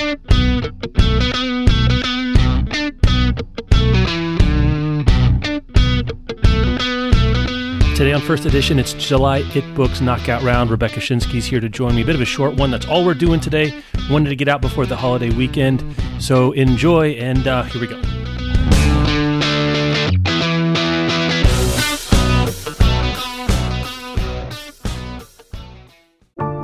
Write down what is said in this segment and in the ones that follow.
Today on First Edition, it's July It Books Knockout Round. Rebecca Schinsky's here to join me. A bit of a short one. That's all we're doing today. Wanted to get out before the holiday weekend. So enjoy, and uh, here we go.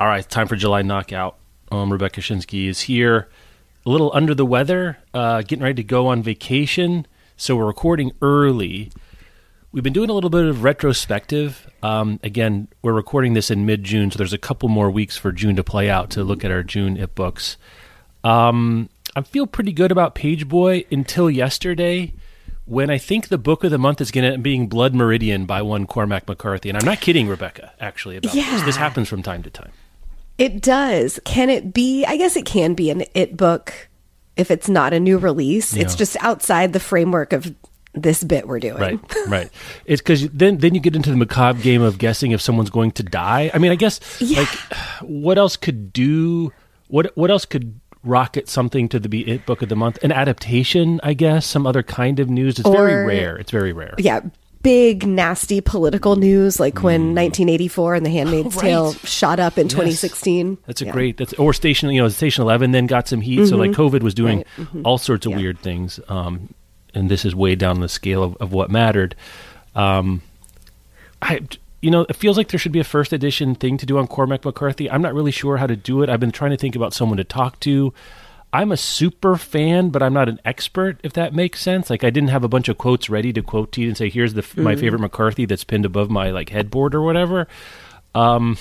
All right, time for July Knockout. Um, Rebecca Schinsky is here. A little under the weather, uh, getting ready to go on vacation. So we're recording early. We've been doing a little bit of retrospective. Um, again, we're recording this in mid June, so there's a couple more weeks for June to play out to look at our June It books. Um, I feel pretty good about Pageboy until yesterday when I think the book of the month is going to end being Blood Meridian by one Cormac McCarthy. And I'm not kidding, Rebecca, actually, about Yeah. this. This happens from time to time. It does. Can it be? I guess it can be an it book if it's not a new release. It's just outside the framework of this bit we're doing. Right, right. It's because then then you get into the macabre game of guessing if someone's going to die. I mean, I guess Yeah. like what else could do what what else could rocket something to the be it book of the month? An adaptation, I guess, some other kind of news. It's very rare. It's very rare. Yeah. Big, nasty political news like when 1984 and The Handmaid's Oh, Tale shot up in 2016. That's a Yeah. great. That's or station. You know, Station Eleven then got some heat. So like COVID was doing Right. Mhm. all sorts of Yeah. weird things. Um, and this is way down the scale of, of what mattered. Um, I, you know, it feels like there should be a first edition thing to do on Cormac McCarthy. I'm not really sure how to do it. I've been trying to think about someone to talk to. I'm a super fan, but I'm not an expert. If that makes sense, like I didn't have a bunch of quotes ready to quote to you and say, "Here's the my favorite McCarthy that's pinned above my like headboard or whatever." Um,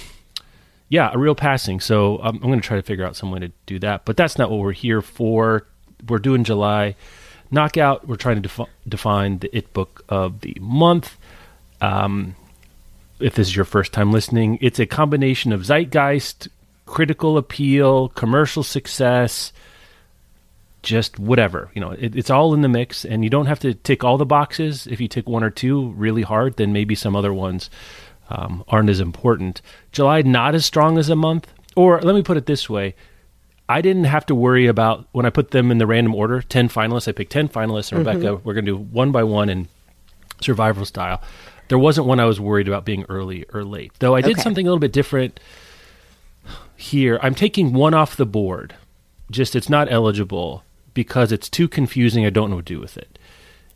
yeah, a real passing. So um, I'm going to try to figure out some way to do that. But that's not what we're here for. We're doing July knockout. We're trying to defi- define the it book of the month. Um, if this is your first time listening, it's a combination of zeitgeist, critical appeal, commercial success, just whatever. You know, it, it's all in the mix, and you don't have to tick all the boxes. If you tick one or two really hard, then maybe some other ones um, aren't as important. July not as strong as a month, or let me put it this way: I didn't have to worry about when I put them in the random order. Ten finalists, I picked ten finalists, and Rebecca, we're going to do one by one in survival style. There wasn't one I was worried about being early or late, though. I did Okay. something a little bit different here. I'm taking one off the board. Just it's not eligible because it's too confusing. I don't know what to do with it.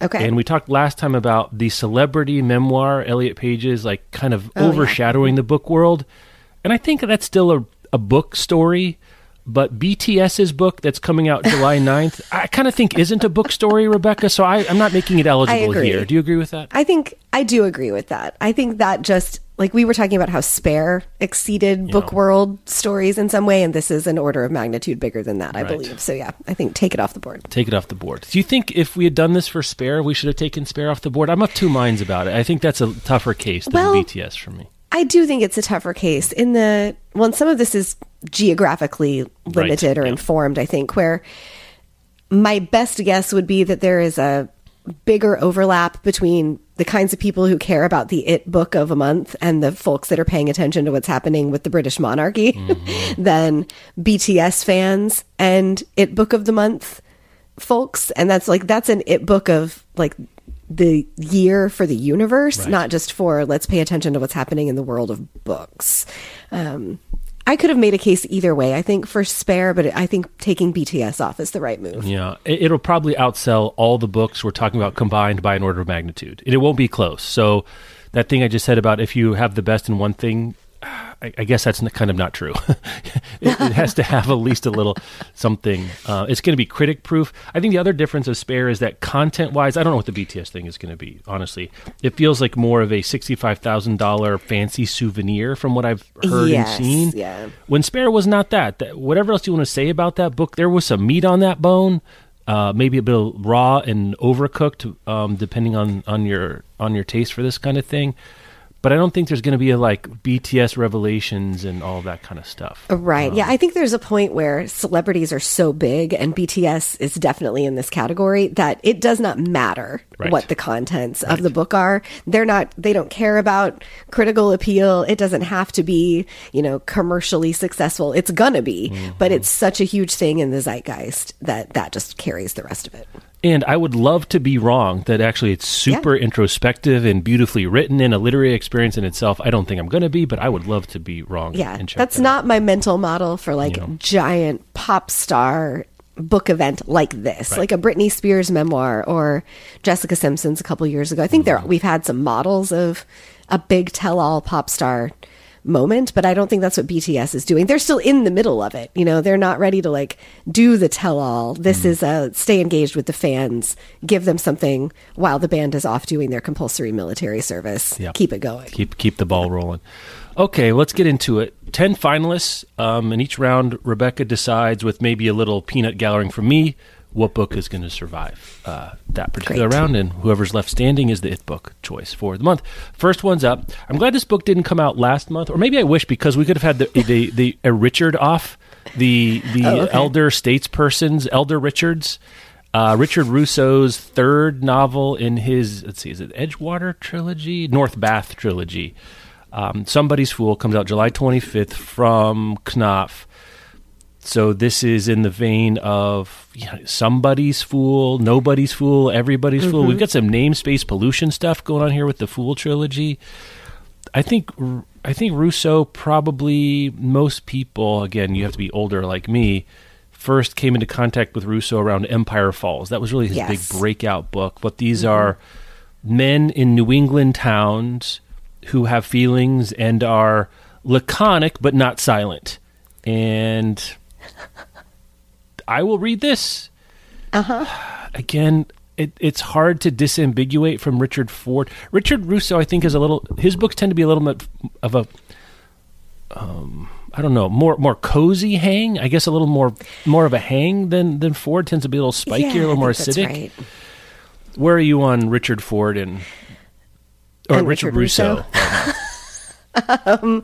Okay. And we talked last time about the celebrity memoir, Elliot Page's, like kind of Oh, yeah. overshadowing the book world. And I think that's still a, a book story. But BTS's book that's coming out July 9th, I kind of think isn't a book story, Rebecca. So I, I'm not making it eligible here. Do you agree with that? I think I do agree with that. I think that just like we were talking about how Spare exceeded book world stories in some way, and this is an order of magnitude bigger than that, I Right. believe. So yeah, I think take it off the board. Take it off the board. Do you think if we had done this for Spare, we should have taken Spare off the board? I'm of two minds about it. I think that's a tougher case than Well- BTS for me. I do think it's a tougher case in the well, some of this is geographically limited or yeah. informed, I think, where my best guess would be that there is a bigger overlap between the kinds of people who care about the it book of a month and the folks that are paying attention to what's happening with the British monarchy mm-hmm. than BTS fans and it book of the month folks. And that's like that's an it book of like the year for the universe Right. not just for let's pay attention to what's happening in the world of books um I could have made a case either way. I think for Spare, but I think taking BTS off is the right move. Yeah, it, it'll probably outsell all the books we're talking about combined by an order of magnitude. And it won't be close. So that thing I just said about if you have the best in one thing, I, I guess that's kind of not true. it, it has to have at least a little something. Uh, it's going to be critic proof. I think the other difference of Spare is that content wise, I don't know what the BTS thing is going to be. Honestly, it feels like more of a sixty-five thousand dollar fancy souvenir from what I've heard Yes, and seen. yeah. When Spare was not that. that. Whatever else you want to say about that book, there was some meat on that bone. Uh, maybe a bit raw and overcooked, um, depending on, on your on your taste for this kind of thing. But I don't think there's going to be a, like BTS revelations and all that kind of stuff. Right. yeah. I think there's a point where celebrities are so big, and BTS is definitely in this category, that it does not matter Right. what the contents of the book are. They're not, they don't care about critical appeal. It doesn't have to be, you know, commercially successful. It's gonna be, but Mm-hmm. it's such a huge thing in the zeitgeist that that just carries the rest of it. And I would love to be wrong that actually it's super introspective and beautifully written and a literary experience in itself. I don't think I'm going to be, but I would love to be wrong. Yeah. That's that out. not my mental model for like Yeah. giant pop star book event like this, Right. like a Britney Spears memoir or Jessica Simpson's a couple years ago. I think there Mm-hmm. we've had some models of a big tell all pop star moment, but I don't think that's what BTS is doing. They're still in the middle of it. You know, they're not ready to like do the tell all. This Mm-hmm. is a stay engaged with the fans, give them something while the band is off doing their compulsory military service. Keep it going. keep keep the ball rolling. Okay, let's get into it. Ten finalists, um, in each round, Rebecca decides with maybe a little peanut gallery from me what book is going to survive uh, that particular Great. round, and whoever's left standing is the it book choice for the month. First one's up. I'm glad this book didn't come out last month, or maybe I wish because we could have had the the, the uh, Richard off the the Oh, okay. elder statespersons, Elder Richards. Uh, Richard Russo's third novel in his, let's see, is it Edgewater trilogy? North Bath trilogy. Um, Somebody's Fool comes out July 25th from Knopf. So this is in the vein of you know, somebody's fool, nobody's fool, everybody's fool. We've mm-hmm. got some namespace pollution stuff going on here with the Fool trilogy. I think I think Russo probably most people again you have to be older like me first came into contact with Russo around Empire Falls. That was really his Yes. big breakout book. But these mm-hmm. are men in New England towns who have feelings and are laconic but not silent. And I will read this. Again, it, it's hard to disambiguate from Richard Ford. Richard Russo, I think, is a little. His books tend to be a little bit of a, um, I don't know, more more cozy hang. I guess a little more more of a hang than than Ford tends to be a little spikier, a little more acidic. right. Where are you on Richard Ford and or And Richard, Richard Russo? Russo?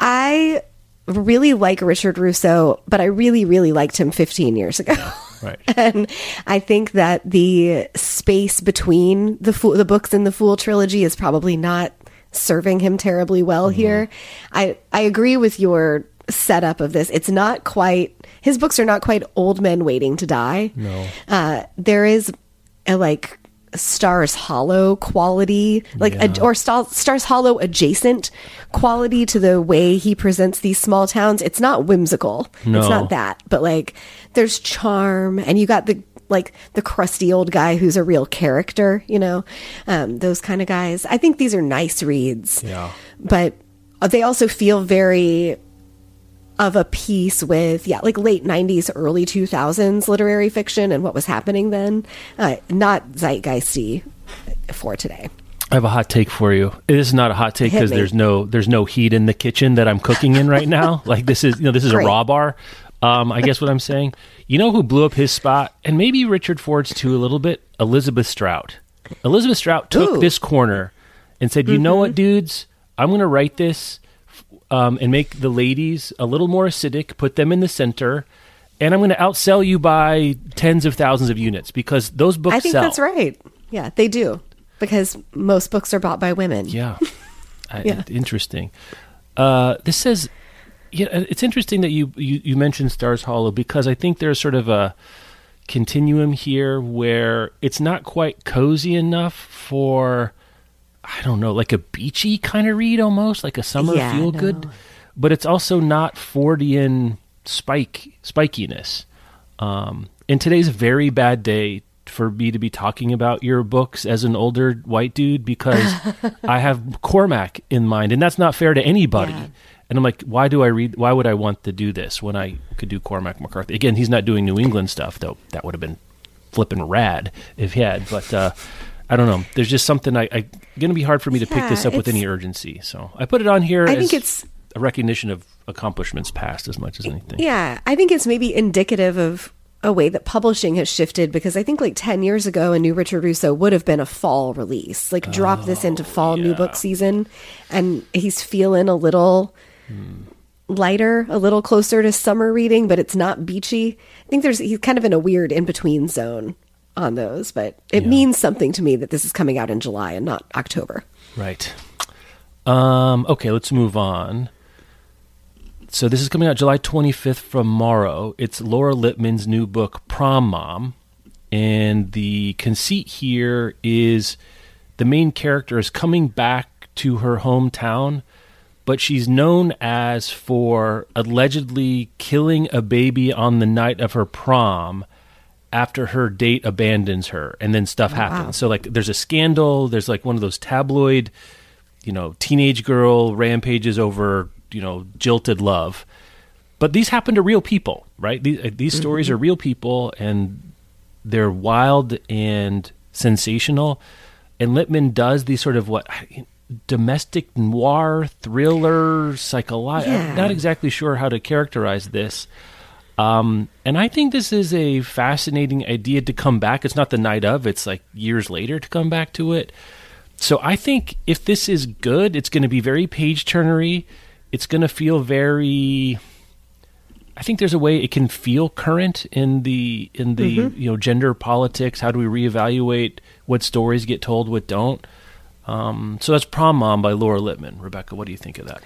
I really like Richard Russo, but I really, really liked him 15 years ago. Right. and I think that the space between the fool, the books in the Fool trilogy is probably not serving him terribly well Mm-hmm. here. I I agree with your setup of this. It's not quite his books are not quite old men waiting to die. No. Uh, there is a like Stars Hollow quality, like a, or Star, Stars Hollow adjacent quality to the way he presents these small towns. It's not whimsical. No. It's not that, but like there's charm, and you got the like the crusty old guy who's a real character. You know, um, those kind of guys. I think these are nice reads. Yeah. but they also feel very of a piece with yeah like late 90s early 2000s literary fiction and what was happening then uh, not zeitgeisty for today I have a hot take for you. It is not a hot take because there's no there's no heat in the kitchen that I'm cooking in right now. like this is you know this is Great. a raw bar. Um, I guess what I'm saying. You know who blew up his spot, and maybe Richard Ford's too a little bit. Elizabeth Strout. Elizabeth Strout took Ooh. Mm-hmm. this corner and said, "You know what, dudes? I'm going to write this um, and make the ladies a little more acidic. Put them in the center." And I'm going to outsell you by tens of thousands of units because those books i think sell. that's right yeah they do because most books are bought by women Yeah. I, Yeah. Interesting. Uh, this says, yeah, it's interesting that you, you, you mentioned Stars Hollow because I think there's sort of a continuum here where it's not quite cozy enough for, I don't know, like a beachy kind of read almost, like a summer Yeah, feel good. but it's also not Fordian spike spikiness. Um, and today's a very bad day for me to be talking about your books as an older white dude because I have Cormac in mind, and that's not fair to anybody. Yeah. And I'm like, why do I read? Why would I want to do this when I could do Cormac McCarthy? Again, he's not doing New England stuff, though. That would have been flipping rad if he had. But uh, I don't know. There's just something I, I going to be hard for me to pick this up with any urgency. So I put it on here. I think it's a recognition of accomplishments past as much as anything. Yeah, I think it's maybe indicative of a way that publishing has shifted because I think like 10 years ago, a new Richard Russo would have been a fall release. Like, drop this into oh, fall new book season. And he's feeling a little hmm. lighter, a little closer to summer reading, but it's not beachy. I think there's, he's kind of in a weird in between zone on those, but it means something to me that this is coming out in July and not October. Right. Um, okay, let's move on. So this is coming out July 25th from Morrow. It's Laura Lippman's new book, Prom Mom. And the conceit here is the main character is coming back to her hometown, but she's known as for allegedly killing a baby on the night of her prom after her date abandons her and then stuff happens. So like there's a scandal, there's like one of those tabloid, you know, teenage girl rampages over, you know, jilted love. But these happen to real people, right? These, uh, these stories are real people and they're wild and sensational. And Lippman does these sort of what domestic noir thriller psychological. Yeah. Not exactly sure how to characterize this. Um, and I think this is a fascinating idea to come back. It's not the night of; it's like years later to come back to it. So I think if this is good, it's going to be very page turnery. It's going to feel very. I think there's a way it can feel current in the in the you know gender politics. How do we reevaluate what stories get told, what don't? Um, so that's Prom Mom by Laura Lippman. Rebecca, what do you think of that?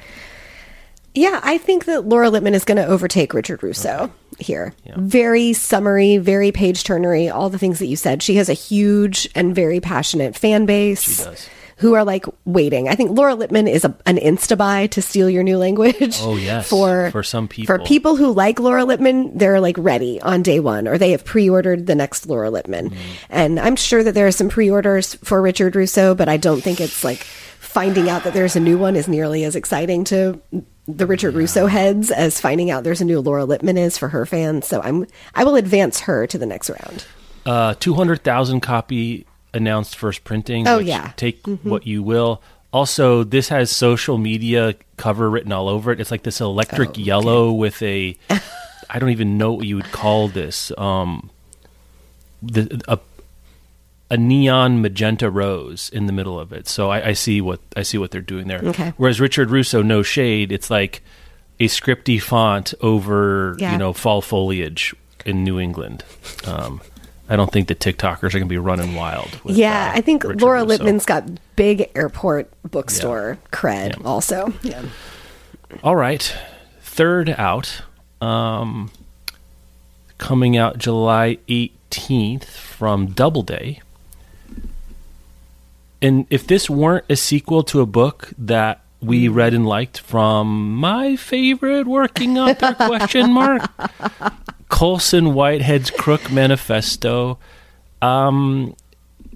Yeah, I think that Laura Lippman is going to overtake Richard Russo here. Very summary, very page turnery, all the things that you said. She has a huge and very passionate fan base. She does. Who are like waiting. I think Laura Lippman is a, an insta buy to steal your new language. Oh, yes. For For some people. For people who like Laura Lippman, they're like ready on day one, or they have pre ordered the next Laura Lippman. Mm-hmm. And I'm sure that there are some pre orders for Richard Russo, but I don't think it's like finding out that there's a new one is nearly as exciting to the Richard Russo heads as finding out there's a new Laura Lippman is for her fans. So I'm I will advance her to the next round. Uh, 200,000 copy announced first printing. Oh, yeah. Take what you will. Also, this has social media cover written all over it. It's like this electric Oh, yellow with a, I don't even know what you would call this. Um, the a, a neon magenta rose in the middle of it. So I, I see what I see what they're doing there. Okay. Whereas Richard Russo, no shade, it's like a scripty font over Yeah. you know fall foliage in New England. Um, I don't think the TikTokers are going to be running wild. With, yeah, uh, I think Richard Laura Russo. Lippman's got big airport bookstore cred Yeah. also. Yeah. All right, third out, um, coming out July eighteenth from Doubleday. And if this weren't a sequel to a book that we read and liked from my favorite working author question mark Colson Whitehead's Crook Manifesto. Um,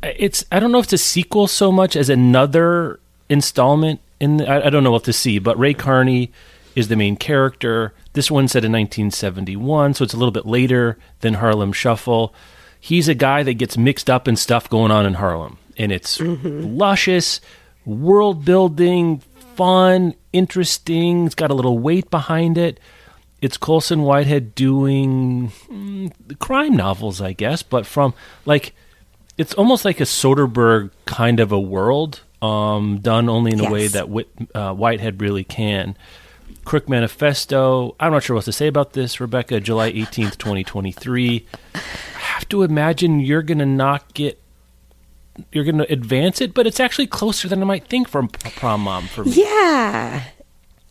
it's I don't know if it's a sequel so much as another installment. In the, I, I don't know what to see, but Ray Carney is the main character. This one's set in 1971, so it's a little bit later than Harlem Shuffle. He's a guy that gets mixed up in stuff going on in Harlem, and it's luscious, world building, fun, interesting. It's got a little weight behind it it's Colson Whitehead doing mm, crime novels, I guess, but from like it's almost like a Soderbergh kind of a world, um, done only in a way that Whit, uh, Whitehead really can. Crook Manifesto. I'm not sure what to say about this, Rebecca. July 18th, 2023. I have to imagine you're going to not get. You're going to advance it, but it's actually closer than I might think from Prom Mom for me. Yeah.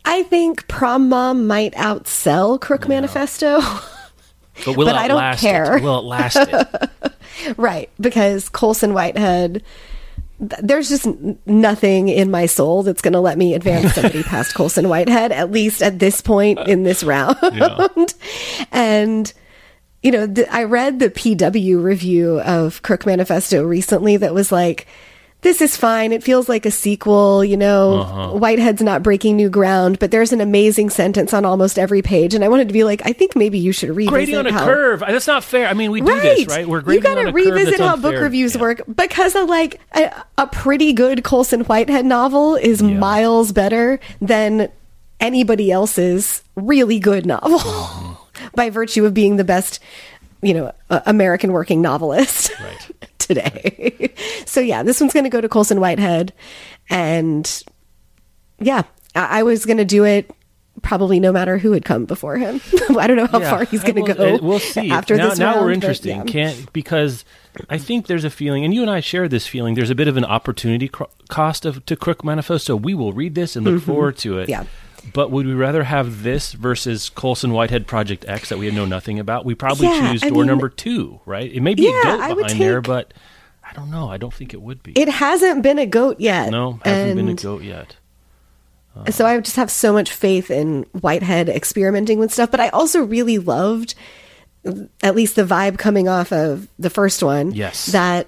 I think Prom Mom might outsell Crook Manifesto. But will but it I don't last care. It? Will it last it? right. Because Colson Whitehead th- there's just n- nothing in my soul that's going to let me advance somebody past Colson Whitehead, at least at this point in this round. and, you know, th- I read the PW review of Crook Manifesto recently that was like, this is fine. It feels like a sequel, you know. Uh-huh. Whitehead's not breaking new ground, but there's an amazing sentence on almost every page. And I wanted to be like, I think maybe you should revisit Grading on a how- curve. That's not fair. I mean, we do this, right? We're you grading on a curve revisit how book reviews Yeah. work because a like a, a pretty good Colson Whitehead novel is Yeah. miles better than anybody else's really good novel Mm-hmm. By virtue of being the best, you know, uh, American working novelist Right. today. so yeah, this one's going to go to Colson Whitehead, and yeah, I, I was going to do it. Probably no matter who had come before him. I don't know how Yeah, far he's going to go. We'll see. after now, this. now round, we're but interested. yeah. Can't because I think there's a feeling, and you and I share this feeling. There's a bit of an opportunity cro- cost of to Crook Manifesto. So we will read this and look forward to it. Mm-hmm. Yeah. But would we rather have this versus Colson Whitehead Project X that we know nothing about? We probably Yeah, choose I door mean- number two, right? It may be Yeah, a goat behind there, but I don't know. I don't think it would be. It hasn't been a goat yet. no, hasn't been a goat yet. So I just have so much faith in Whitehead experimenting with stuff. But I also really loved, at least the vibe coming off of the first one. Yes. That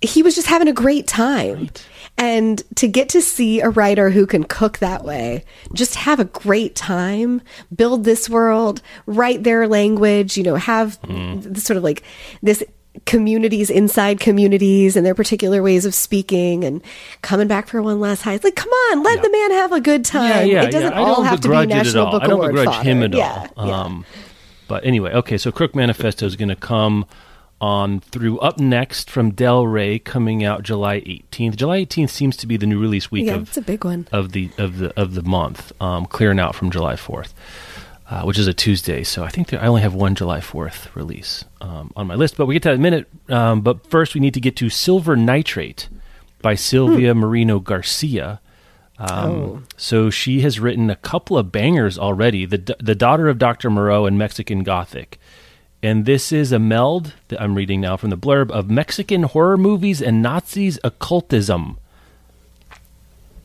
he was just having a great time. Right. And to get to see a writer who can cook that way, just have a great time, build this world, write their language, you know, have this sort of like this communities inside communities and their particular ways of speaking and coming back for one last high. It's like, come on, let Yeah. the man have a good time. Yeah, yeah, it doesn't. All have to be begrudge it at National. Book I don't begrudge fodder. him at all. Um, but anyway, okay. So Crook Manifesto is going to come on through up next from Del Rey, coming out July 18th. July 18th seems to be the new release week yeah, of it's a big one. of the of the of the month, um, clearing out from July 4th, uh, which is a Tuesday. So I think there, I only have one July 4th release um, on my list, but we get to that in a minute. Um, but first, we need to get to Silver Nitrate by Silvia Moreno-Garcia. Um, So she has written a couple of bangers already. The the daughter of Dr. Moreau and Mexican Gothic. And this is a meld that I'm reading now from the blurb of Mexican horror movies and Nazis occultism.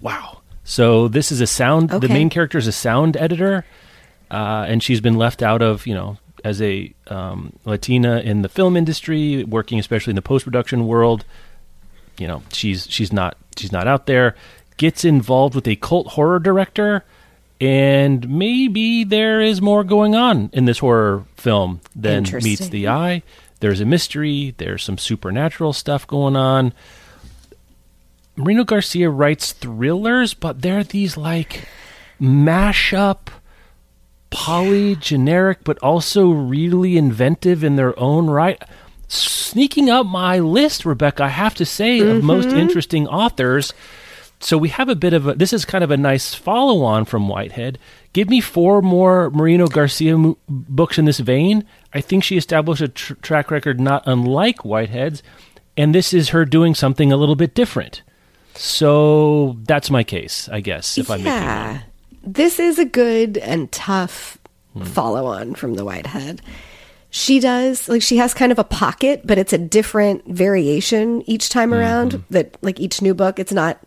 Wow. So this is a sound. The main character is a sound editor, uh, and she's been left out of you know as a um, Latina in the film industry, working especially in the post production world. You know, she's she's not she's not out there. Gets involved with a cult horror director, and maybe there is more going on in this horror film than meets the eye. There's a mystery. There's some supernatural stuff going on. Moreno-Garcia writes thrillers, but they're these like mashup, polygeneric, but also really inventive in their own right. Sneaking up my list, Rebecca, I have to say, of most mm-hmm. interesting authors. So we have a bit of a. This is kind of a nice follow on from Whitehead. Give me four more Moreno-Garcia mo- books in this vein. I think she established a tr- track record not unlike Whitehead's, and this is her doing something a little bit different. So that's my case, I guess, if I'm making yeah. one. This is a good and tough Hmm. follow on from the Whitehead. She does like she has kind of a pocket, but it's a different variation each time Mm-hmm. around. That like each new book, it's not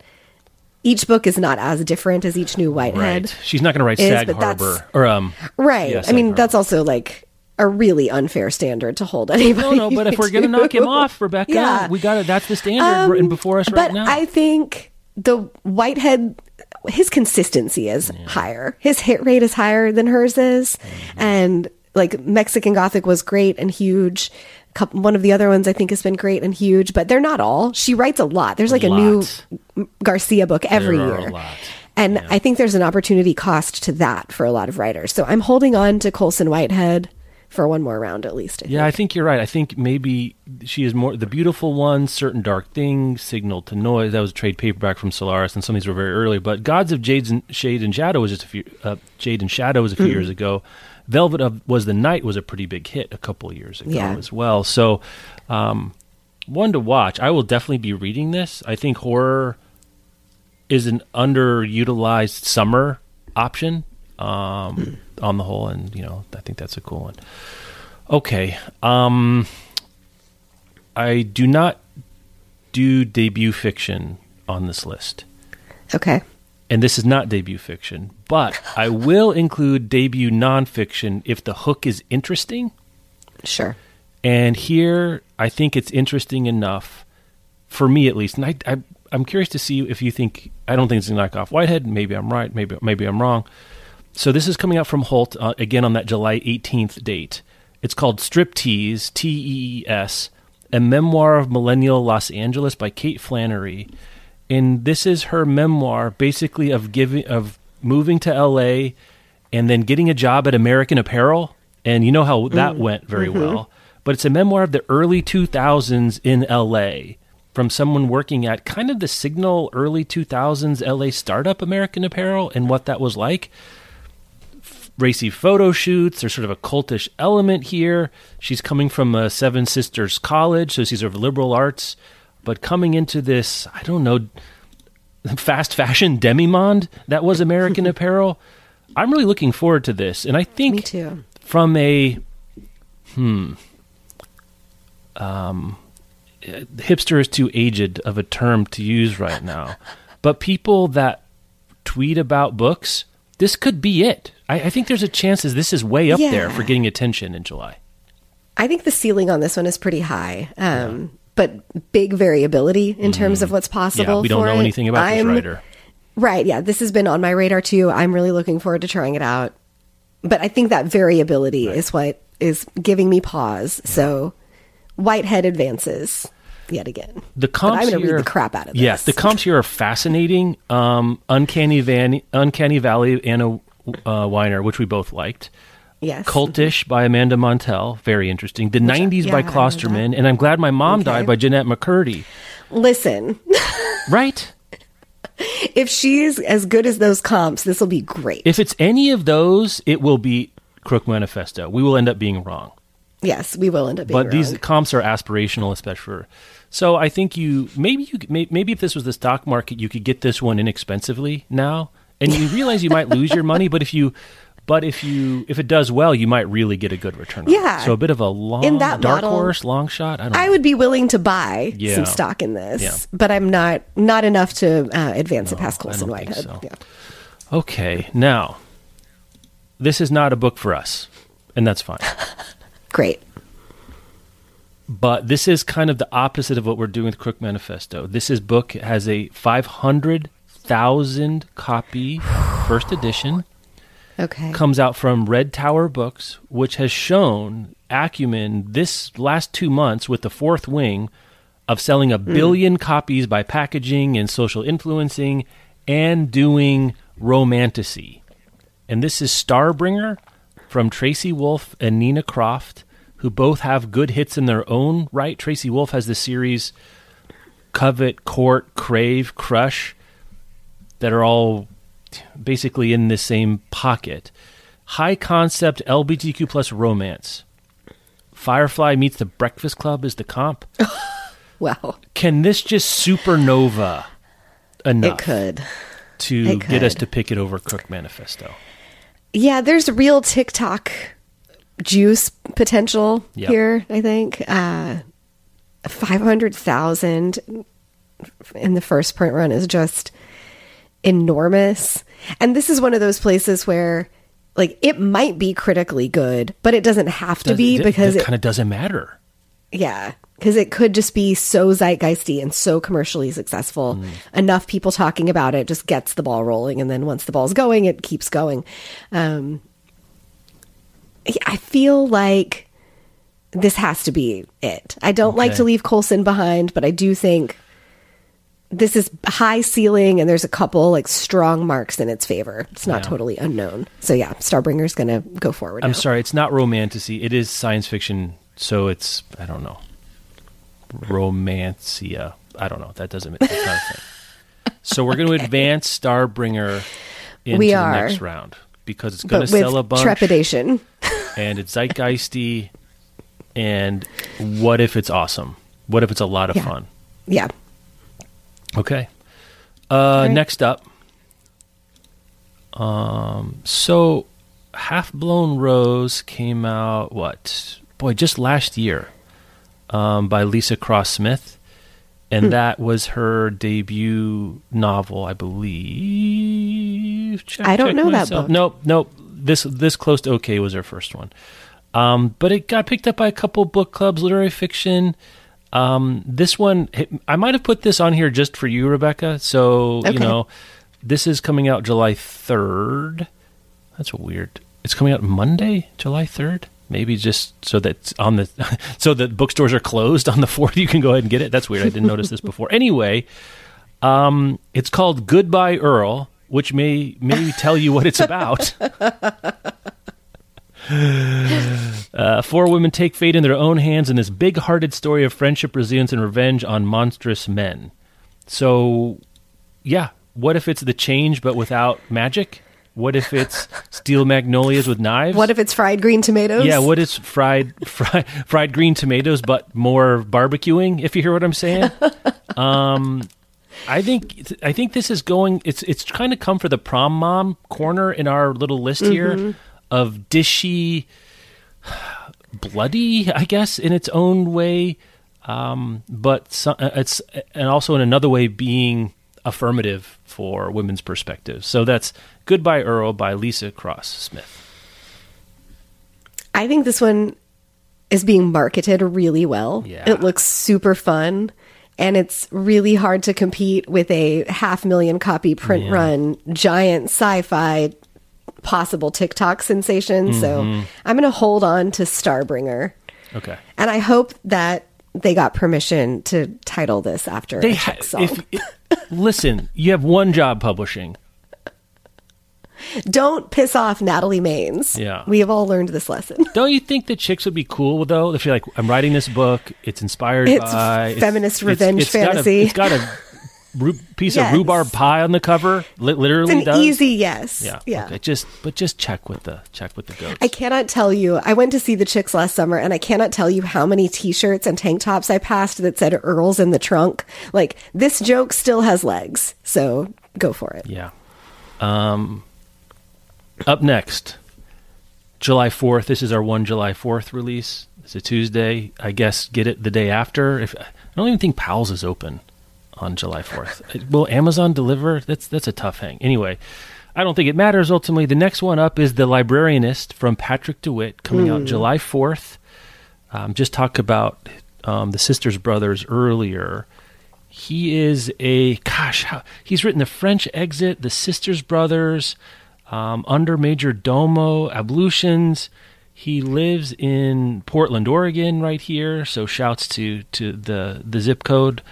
each book is not as different as each new Whitehead. Right. She's not going to write is, Sag Harbor or um. Right. Yeah, I mean, Harbor. that's also like a really unfair standard to hold anybody. No, no, but if we're going to knock him off, Rebecca, Yeah. we got to That's the standard Um, before us right but now. I think the Whitehead, his consistency is higher. His hit rate is higher than hers is, Mm-hmm. and like Mexican Gothic was great and huge. Couple, one of the other ones I think has been great and huge, but they're not all. She writes a lot. There's like a new Garcia book every a year. And Yeah. I think there's an opportunity cost to that for a lot of writers. So I'm holding on to Colson Whitehead for one more round at least. I Yeah, I think you're right. I think maybe she is more the beautiful one, certain dark things, signal to noise. That was a trade paperback from Solaris, and some of these were very early. But Gods of Jades and Shade and Shadow was just a few. Uh, Jade and Shadow was a few Mm. years ago. Velvet of was the Night was a pretty big hit a couple years ago Yeah. as well. So, um, one to watch. I will definitely be reading this. I think horror is an underutilized summer option um, on the whole, and you know I think that's a cool one. Okay, um, I do not do debut fiction on this list. Okay. And this is not debut fiction, but I will include debut nonfiction if the hook is interesting. Sure. And here, I think it's interesting enough, for me at least. And I, I, I'm curious to see if you think, I don't think it's going to knock off Whitehead. Maybe I'm right. Maybe, maybe I'm wrong. So this is coming out from Holt, uh, again on that July 18th date. It's called Strip Tees, T E E S, a memoir of millennial Los Angeles by Kate Flannery. And this is her memoir basically of giving of moving to LA and then getting a job at American Apparel. And you know how mm. that went very mm-hmm. well. But it's a memoir of the early 2000s in LA from someone working at kind of the signal early 2000s LA startup American Apparel and what that was like racy photo shoots. There's sort of a cultish element here. She's coming from a Seven Sisters college, so she's of liberal arts, but coming into this, I don't know, fast fashion demimonde that was American Apparel. I'm really looking forward to this, and I think from a hmm um hipster is too aged of a term to use right now. But people that tweet about books this could be it. I, I think there's a chance that this is way up there for getting attention in july. I think the ceiling on this one is pretty high. Um, But big variability in terms of what's possible. Mm-hmm. yeah we don't know it. anything about I'm- this writer Right. Yeah. This has been on my radar too. I'm really looking forward to trying it out. But I think that variability is what is giving me pause. So Whitehead advances yet again. the comps I'm going to here, read the crap out of this. Yes, the comps here are fascinating. Um, Uncanny Van, Uncanny Valley, Anna uh, Wiener, which we both liked. Yes. Cultish by Amanda Montell, very interesting. The '90s yeah, by Klosterman, and I'm glad my mom Okay. died by Jennette McCurdy. Listen, Right? if she's as good as those comps, this will be great. If it's any of those, it will be Crook Manifesto. We will end up being wrong. yes, we will end up being wrong. but these comps are aspirational, especially for. So I think you maybe you maybe if this was the stock market, you could get this one inexpensively now, and you realize you might lose your money, but if you. But if you if it does well, you might really get a good return. on it. Yeah. So a bit of a long In that dark model, horse, long shot. I don't. I would be willing to buy Yeah. some stock in this, Yeah. but I'm not not enough to uh, advance it past Colson Whitehead. so. Yeah. Okay, now this is not a book for us, and that's fine. Great. but this is kind of the opposite of what we're doing with Crook Manifesto. This is book has a five hundred thousand copy first edition. Okay. Comes out from Red Tower Books, which has shown acumen this last two months with the fourth wing of selling a hmm. billion copies by packaging and social influencing and doing romantasy. And this is Starbringer from Tracy Wolff and Nina Croft, who both have good hits in their own right. Tracy Wolff has the series Covet, Court, Crave, Crush that are all basically in the same pocket. High concept LGBTQ plus romance. Firefly meets the Breakfast Club is the comp. Well, Can this just supernova enough it could. to It get us to pick it over Crook Manifesto? Yeah, there's real TikTok juice potential Yep. here, I think. Uh 500,000 in the first print run is just enormous. And this is one of those places where like it might be critically good, but it doesn't have to be because it it, kind of doesn't matter. yeah, because it could just be so zeitgeisty and so commercially successful. Mm. Enough people talking about it just gets the ball rolling, and then once the ball's going, it keeps going. Um, I feel like this has to be it. I don't like to leave Colson behind, but I do think this is high ceiling, and there's a couple like strong marks in its favor. It's not Yeah. totally unknown. So yeah, Starbringer's gonna go forward. I'm now. sorry, it's not romantasy. It is science fiction, so it's I don't know. Romancia. I don't know. That doesn't a thing. So we're going to advance Starbringer into We the next round because it's going to sell a bunch trepidation. and it's zeitgeisty and what if it's awesome? What if it's a lot of Yeah. fun? Yeah. Okay. Uh, right. Next up, um, so Half Blown Rose came out what? Boy, just last year, um, by Leesa Cross-Smith, and that was her debut novel, I believe. Check- I don't know that book. Nope, nope. This this close to okay was her first one, um, but it got picked up by a couple book clubs, literary fiction. Um, this one, I might have put this on here just for you, Rebecca. So Okay. you know, this is coming out July third. That's weird. It's coming out Monday, July third. Maybe just so that on the so that bookstores are closed on the fourth, you can go ahead and get it. That's weird. I didn't notice this before. Anyway, um, it's called Goodbye Earl, which may may tell you what it's about. Uh, four women take fate in their own hands in this big-hearted story of friendship, resilience, and revenge on monstrous men. So, yeah, what if it's the change but without magic? What if it's steel magnolias with knives? What if it's fried green tomatoes? Yeah, what is fried fried fried green tomatoes but more barbecuing, if you hear what I'm saying? um I think I think this is going it's it's kind of come for the prom mom corner in our little list here of dishy bloody, I guess in its own way. Um but uh, it's and also in another way being affirmative for women's perspectives. So that's Goodbye Earl by Leesa Cross-Smith. I think this one is being marketed really well. Yeah. It looks super fun. And it's really hard to compete with a half million copy print Yeah. run giant sci fi possible TikTok sensation. So Mm-hmm. I'm going to hold on to Starbringer. Okay. And I hope that they got permission to title this after they a ha- song. if, i- listen you have one job publishing Don't piss off Natalie Maines. Yeah. We have all learned this lesson. don't you think that chicks would be cool though if you're like i'm writing this book it's inspired It's by feminist revenge got a- fantasy. it's got a ru- piece Yes. of rhubarb pie on the cover li- literally It's an does. easy yes. yeah Yeah. okay just but just check with the check with the goats I cannot tell you. I went to see the chicks last summer and I cannot tell you how many t-shirts and tank tops I passed that said Earl's in the trunk. Like this joke still has legs. So go for it. Yeah. Um, up next, July 4th. This is our one July 4th release. It's a Tuesday. I guess get it the day after. If I don't even think Powell's is open on July 4th. Will Amazon deliver? That's that's a tough hang. Anyway, I don't think it matters ultimately. The next one up is The Librarianist from Patrick DeWitt coming out July 4th. Um, just talk about um, the Sisters Brothers earlier. He is a gosh. How, he's written the French Exit, the Sisters Brothers, um, Under Major Domo, Ablutions. He lives in Portland, Oregon, right here. So shouts to to the the zip code.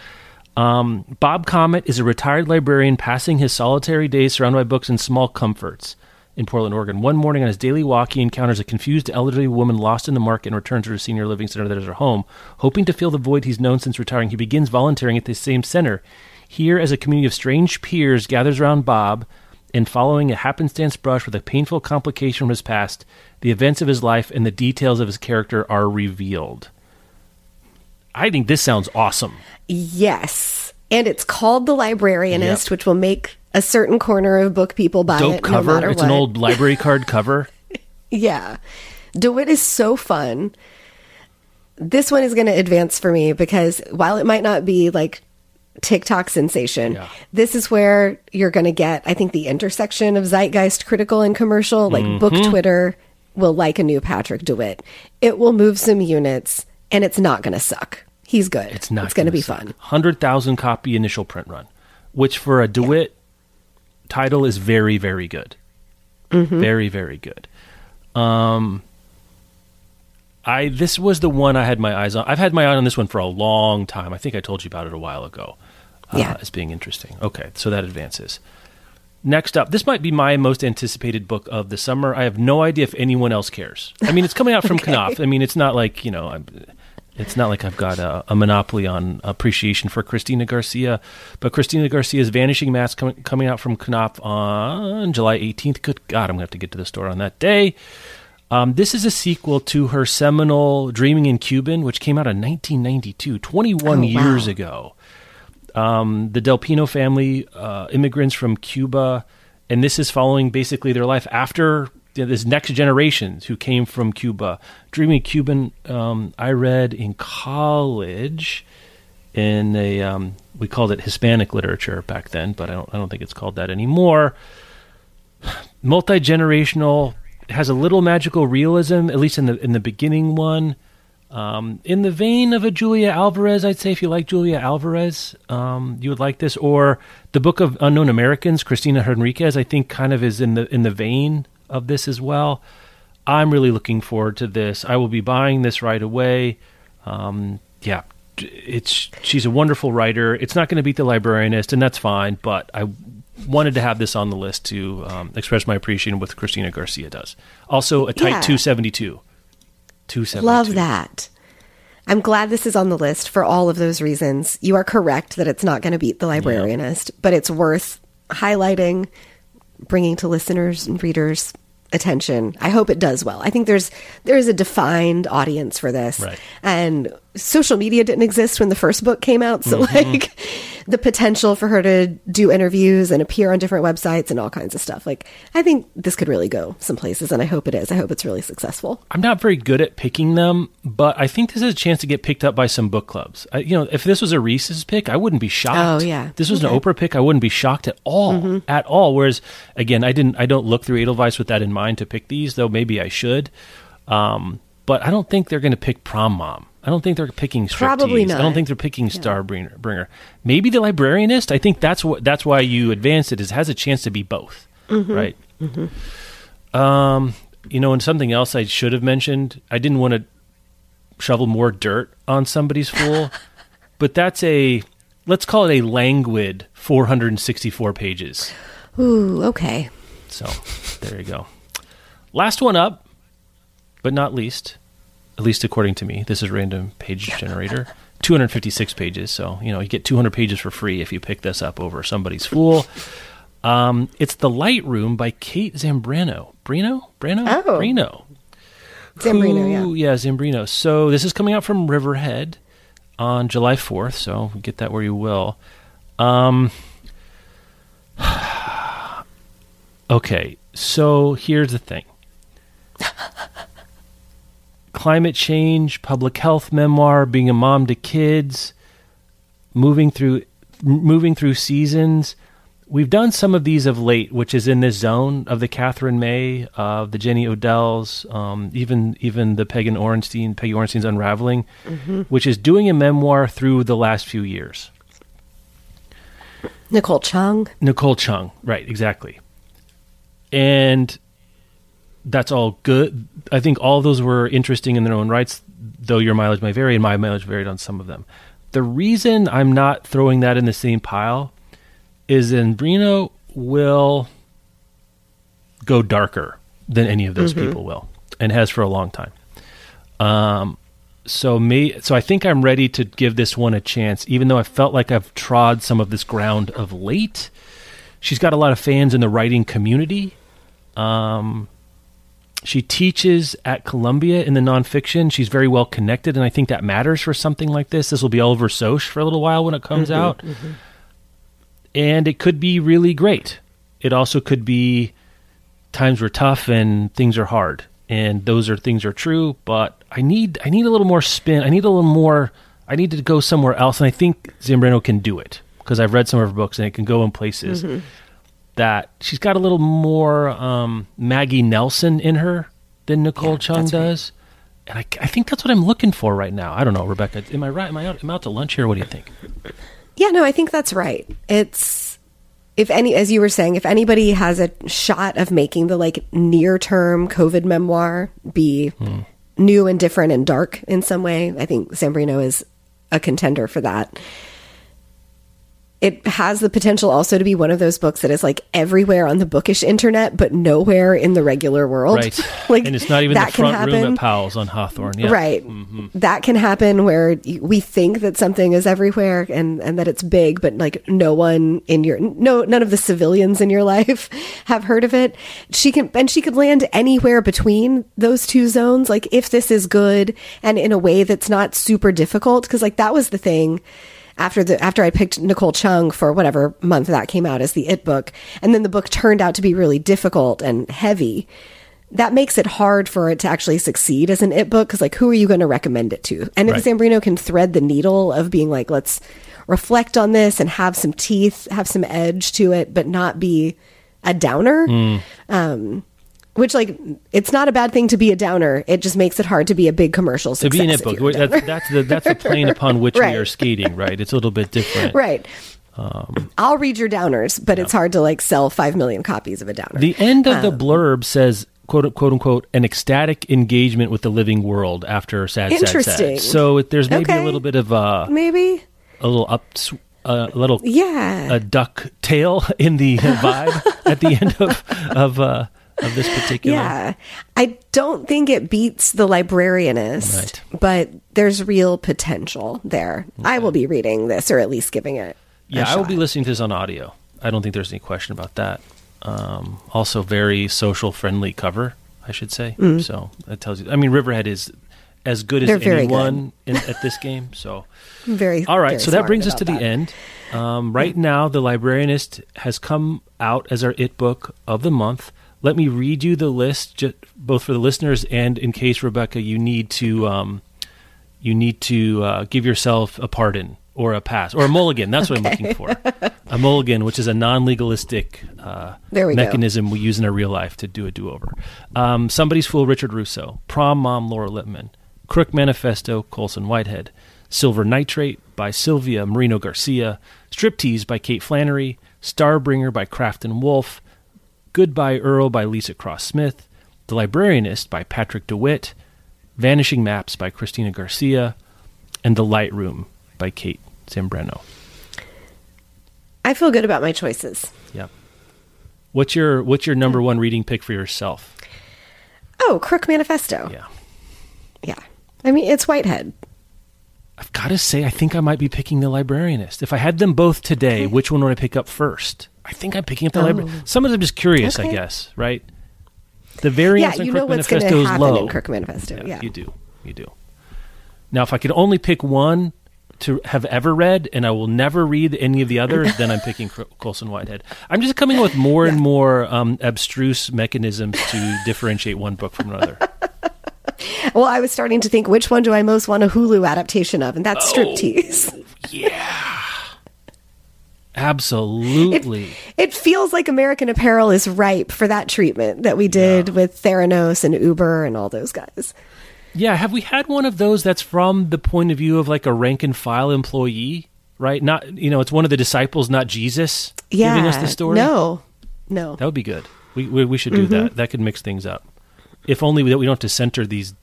Um, Bob Comet is a retired librarian passing his solitary days surrounded by books and small comforts in Portland, Oregon. One morning on his daily walk, he encounters a confused elderly woman lost in the market and returns to her senior living center that is her home. Hoping to fill the void he's known since retiring, he begins volunteering at the same center. Here, as a community of strange peers gathers around Bob, and following a happenstance brush with a painful complication from his past, the events of his life and the details of his character are revealed. I think this sounds awesome. Yes. And it's called The Librarianist, Yep. which will make a certain corner of book people buy Dope it no cover. matter it's what. an old library card cover. Yeah. DeWitt is so fun. This one is going to advance for me because while it might not be like TikTok sensation, Yeah. this is where you're going to get, I think, the intersection of zeitgeist, critical, and commercial. Like book Mm-hmm. Twitter will like a new Patrick DeWitt. It will move some units and it's not going to suck. He's good. It's not. It's going to be suck. fun. Hundred thousand copy initial print run, which for a Dewitt title is very very good. Mm-hmm. Very very good. Um, I this was the one I had my eyes on. I've had my eye on this one for a long time. I think I told you about it a while ago. Uh, Yeah. as being interesting. Okay, so that advances. Next up, this might be my most anticipated book of the summer. I have no idea if anyone else cares. I mean, it's coming out from Knopf. I mean, it's not like you know, I'm, it's not like I've got a, a monopoly on appreciation for Cristina Garcia. But Cristina Garcia's Vanishing Maps coming coming out from Knopf on July 18th. Good God, I'm gonna have to get to the store on that day. Um, this is a sequel to her seminal Dreaming in Cuban, which came out in 1992, 21 Oh, wow. years ago um, the Del Pino family, uh, immigrants from Cuba, and this is following basically their life after this next generations who came from Cuba. Dreaming Cuban, um, I read in college. in a um, we called it Hispanic literature back then, but I don't I don't think it's called that anymore. Multi generational has a little magical realism, at least in the in the beginning one. Um, in the vein of a Julia Alvarez, I'd say if you like Julia Alvarez, um, you would like this. Or the Book of Unknown Americans, Cristina Henriquez, I think kind of is in the in the vein of this as well. I'm really looking forward to this. I will be buying this right away. Um, yeah, it's she's a wonderful writer. It's not going to beat the librarianist, and that's fine. But I wanted to have this on the list to um, express my appreciation with Cristina Garcia does. Also, a tight Yeah. 272. 272. Love that. I'm glad this is on the list for all of those reasons. You are correct that it's not going to beat The Librarianist, but it's worth highlighting, bringing to listeners and readers attention. I hope it does well. I think there's there is a defined audience for this. Right. And social media didn't exist when the first book came out, so Mm-hmm. like the potential for her to do interviews and appear on different websites and all kinds of stuff. Like I think this could really go some places and I hope it is. I hope it's really successful. I'm not very good at picking them, but I think this is a chance to get picked up by some book clubs. I, you know, if this was a Reese's pick, I wouldn't be shocked. Oh, yeah. This was an Oprah pick, I wouldn't be shocked at all, at all. Whereas, again, I didn't, I don't look through Edelweiss with that in mind to pick these, though maybe I should. Um, but I don't think they're going to pick Prom Mom. I don't think they're picking Strip Tees. Probably not. I don't think they're picking Star Bringer. Bringer. Maybe the Librarianist. I think that's what that's why you advanced it is it has a chance to be both, right? Um, you know, and something else I should have mentioned. I didn't want to shovel more dirt on somebody's fool, but that's a let's call it a languid 464 pages. Ooh, okay. So there you go. Last one up, but not least, at least according to me. This is random page generator. 256 pages. So, you know, you get 200 pages for free if you pick this up over somebody's fool. Um, it's The Lightroom by Kate Zambrano. Brino? Brano? Oh. Brino. Zambrino, yeah. Yeah, Zambrino. So this is coming out from Riverhead on July 4th. So get that where you will. Um, okay, so here's the thing climate change, public health memoir, being a mom to kids, moving through moving through seasons. We've done some of these of late, which is in this zone of the Katherine May, of the Jenny Odell's, um, even even the Peggy Orenstein, Peggy Orenstein's Unraveling, which is doing a memoir through the last few years. Nicole Chung. Nicole Chung, right, exactly. And that's all good. I think all those were interesting in their own rights, though your mileage may vary, and my mileage varied on some of them. The reason I'm not throwing that in the same pile is that Brino will go darker than any of those people will, and has for a long time. Um, so me, so I think I'm ready to give this one a chance, even though I felt like I've trod some of this ground of late. She's got a lot of fans in the writing community. Um, she teaches at Columbia in the nonfiction. She's very well connected, and I think that matters for something like this. This will be all over Soch for a little while when it comes mm-hmm, out, mm-hmm. and it could be really great. It also could be times were tough and things are hard, and those are things are true. But I need I need a little more spin. I need a little more. I need to go somewhere else, and I think Zambrano can do it because I've read some of her books, and it can go in places mm-hmm. That she's got a little more um, Maggie Nelson in her than Nicole Yeah, Chung that's right. does. And I, I think that's what I'm looking for right now. I don't know, Rebecca. Am I right? Am I out, am I out to lunch here? What do you think? Yeah, no, I think that's right. It's if any as you were saying, if anybody has a shot of making the like near term COVID memoir be new and different and dark in some way, I think Sambrino is a contender for that. It has the potential also to be one of those books that is like everywhere on the bookish internet, but nowhere in the regular world. Right. like and it's not even the that can front room happen. at Powell's on Hawthorne. Yeah. Right. Mm-hmm. That can happen where we think that something is everywhere and, and that it's big, but like no one in your, no, none of the civilians in your life have heard of it. She can, and she could land anywhere between those two zones. Like if this is good and in a way that's not super difficult. Cause like that was the thing after the after I picked Nicole Chung for whatever month that came out as the It book, and then the book turned out to be really difficult and heavy. that makes it hard for it to actually succeed as an it book because like who are you going to recommend it to and if zambrino can thread the needle of being like let's reflect on this and have some teeth have some edge to it but not be a downer Hmm. um which like it's not a bad thing to be a downer it just makes it hard to be a big commercial to be an success it if book. you're a That's, that's the that's the plane upon which we are skating, right? It's a little bit different. right i'll read your downers but it's hard to like sell 5 million copies of a downer The end of the Um, blurb says quote quote unquote an ecstatic engagement with the living world after sad sad Interesting. sad. So there's maybe a little bit of a maybe a little up a little yeah a duck tail in the vibe at the end of of uh, of this particular. Yeah. I don't think it beats The Librarianist, Right. but there's real potential there. I will be reading this or at least giving it. Yeah, I will be listening to this on audio. I don't think there's any question about that. Um, also, very social friendly cover, I should say. So that tells you. I mean, Riverhead is as good as Mm. They're anyone in, at this game. So, Very all right. very So that brings us to about the end. Um, right now, the Librarianist has come out as our it book of the month. Let me read you the list, ju- both for the listeners and in case Rebecca, you need to um, you need to uh, give yourself a pardon or a pass or a mulligan. That's what I'm looking for. A mulligan, which is a non-legalistic uh, we go. mechanism we use in our real life to do a do-over. Um, Somebody's Fool, Richard Russo. Prom Mom, Laura Lippman. Crook Manifesto, Colson Whitehead. Silver Nitrate by Silvia Moreno-Garcia. Striptease by Kate Flannery. Starbringer by Croft and Wolff. Goodbye Earl by Leesa Cross-Smith. The Librarianist by Patrick DeWitt. Vanishing Maps by Cristina Garcia. And The Light Room by Kate Zambrano. I feel good about my choices. Yep. What's your what's your number one reading pick for yourself? Oh, Crook Manifesto. Yeah. Yeah. I mean, it's Whitehead. I've got to say, I think I might be picking the librarianist. If I had them both today, which one would I pick up first? I think I'm picking up the Oh. librarian. Some of them just curious, I guess, right? The variance yeah, you what's going Manifesto to is happen low. in Crook Manifesto. Yeah. you do, you do. Now, if I could only pick one to have ever read, and I will never read any of the others, then I'm picking Colson Whitehead. I'm just coming up with more and more um, abstruse mechanisms to differentiate one book from another. Well, I was starting to think which one do I most want a Hulu adaptation of, and that's Oh. Striptease. Absolutely. It feels like American Apparel is ripe for that treatment that we did with Theranos and Uber and all those guys. Yeah, have we had one of those that's from the point of view of like a rank and file employee, right? Not you know, it's one of the disciples, not Jesus, Yeah. giving us the story. No. No. that would be good. We we, we should do Mm-hmm. that. That could mix things up. If only that we don't have to center these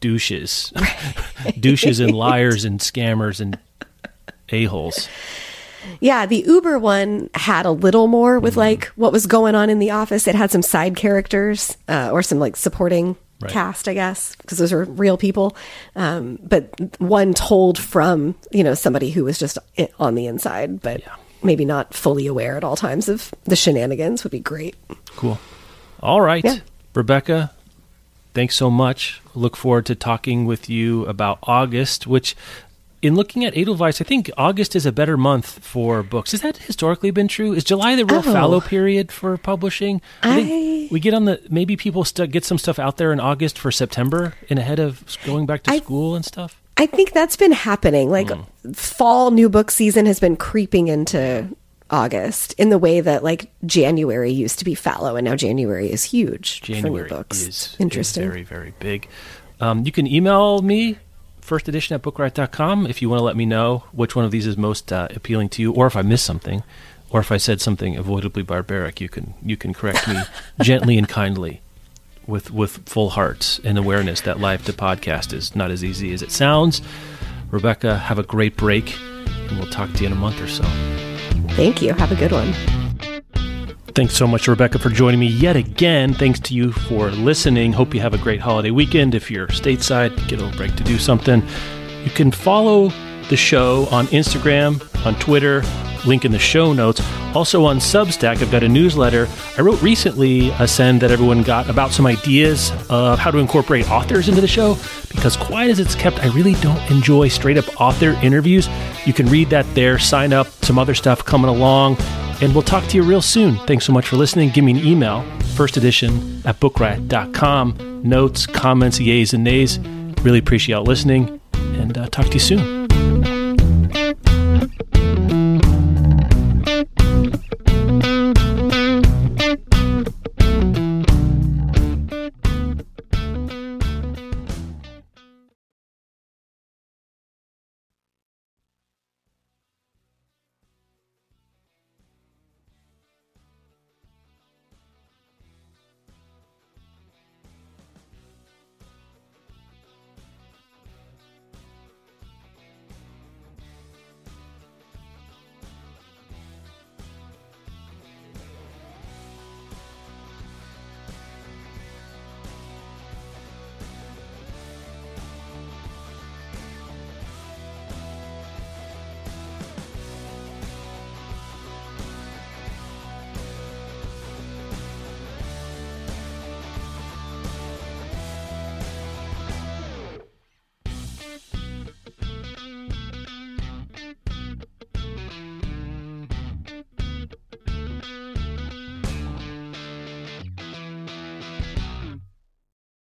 douches, douches and liars and scammers and a holes. Yeah, the Uber one had a little more with Mm-hmm. like what was going on in the office. It had some side characters uh, or some like supporting Right. cast, I guess, because those are real people. Um, but one told from you know somebody who was just on the inside, but Yeah. maybe not fully aware at all times of the shenanigans would be great. Cool. All right, Yeah. Rebecca. Thanks so much. Look forward to talking with you about August, which, in looking at Edelweiss, I think August is a better month for books. Has that historically been true? Is July the real Oh. fallow period for publishing? think I- we get on the maybe people st- get some stuff out there in August for September and ahead of going back to I- school and stuff. I think that's been happening. Like Hmm. fall new book season has been creeping into August in the way that like January used to be fallow and now January is huge for January new books. is is Interesting. very very big. Um, you can email me first edition at bookriot.com if you want to let me know which one of these is most uh, appealing to you, or if I missed something, or if I said something avoidably barbaric. You can you can correct me gently and kindly. With, with full hearts and awareness that life to podcast is not as easy as it sounds. Rebecca, have a great break, and we'll talk to you in a month or so. Thank you. Have a good one. Thanks so much, Rebecca, for joining me yet again. Thanks to you for listening. Hope you have a great holiday weekend. If you're stateside, get a little break to do something. You can follow the show on Instagram, on Twitter, link in the show notes. Also on Substack, I've got a newsletter. I wrote recently a send that everyone got about some ideas of how to incorporate authors into the show because, quiet as it's kept, I really don't enjoy straight up author interviews. You can read that there, sign up, some other stuff coming along. And we'll talk to you real soon. Thanks so much for listening. Give me an email, first edition at bookriot.com. Notes, comments, yays, and nays. Really appreciate y'all listening, and uh, talk to you soon.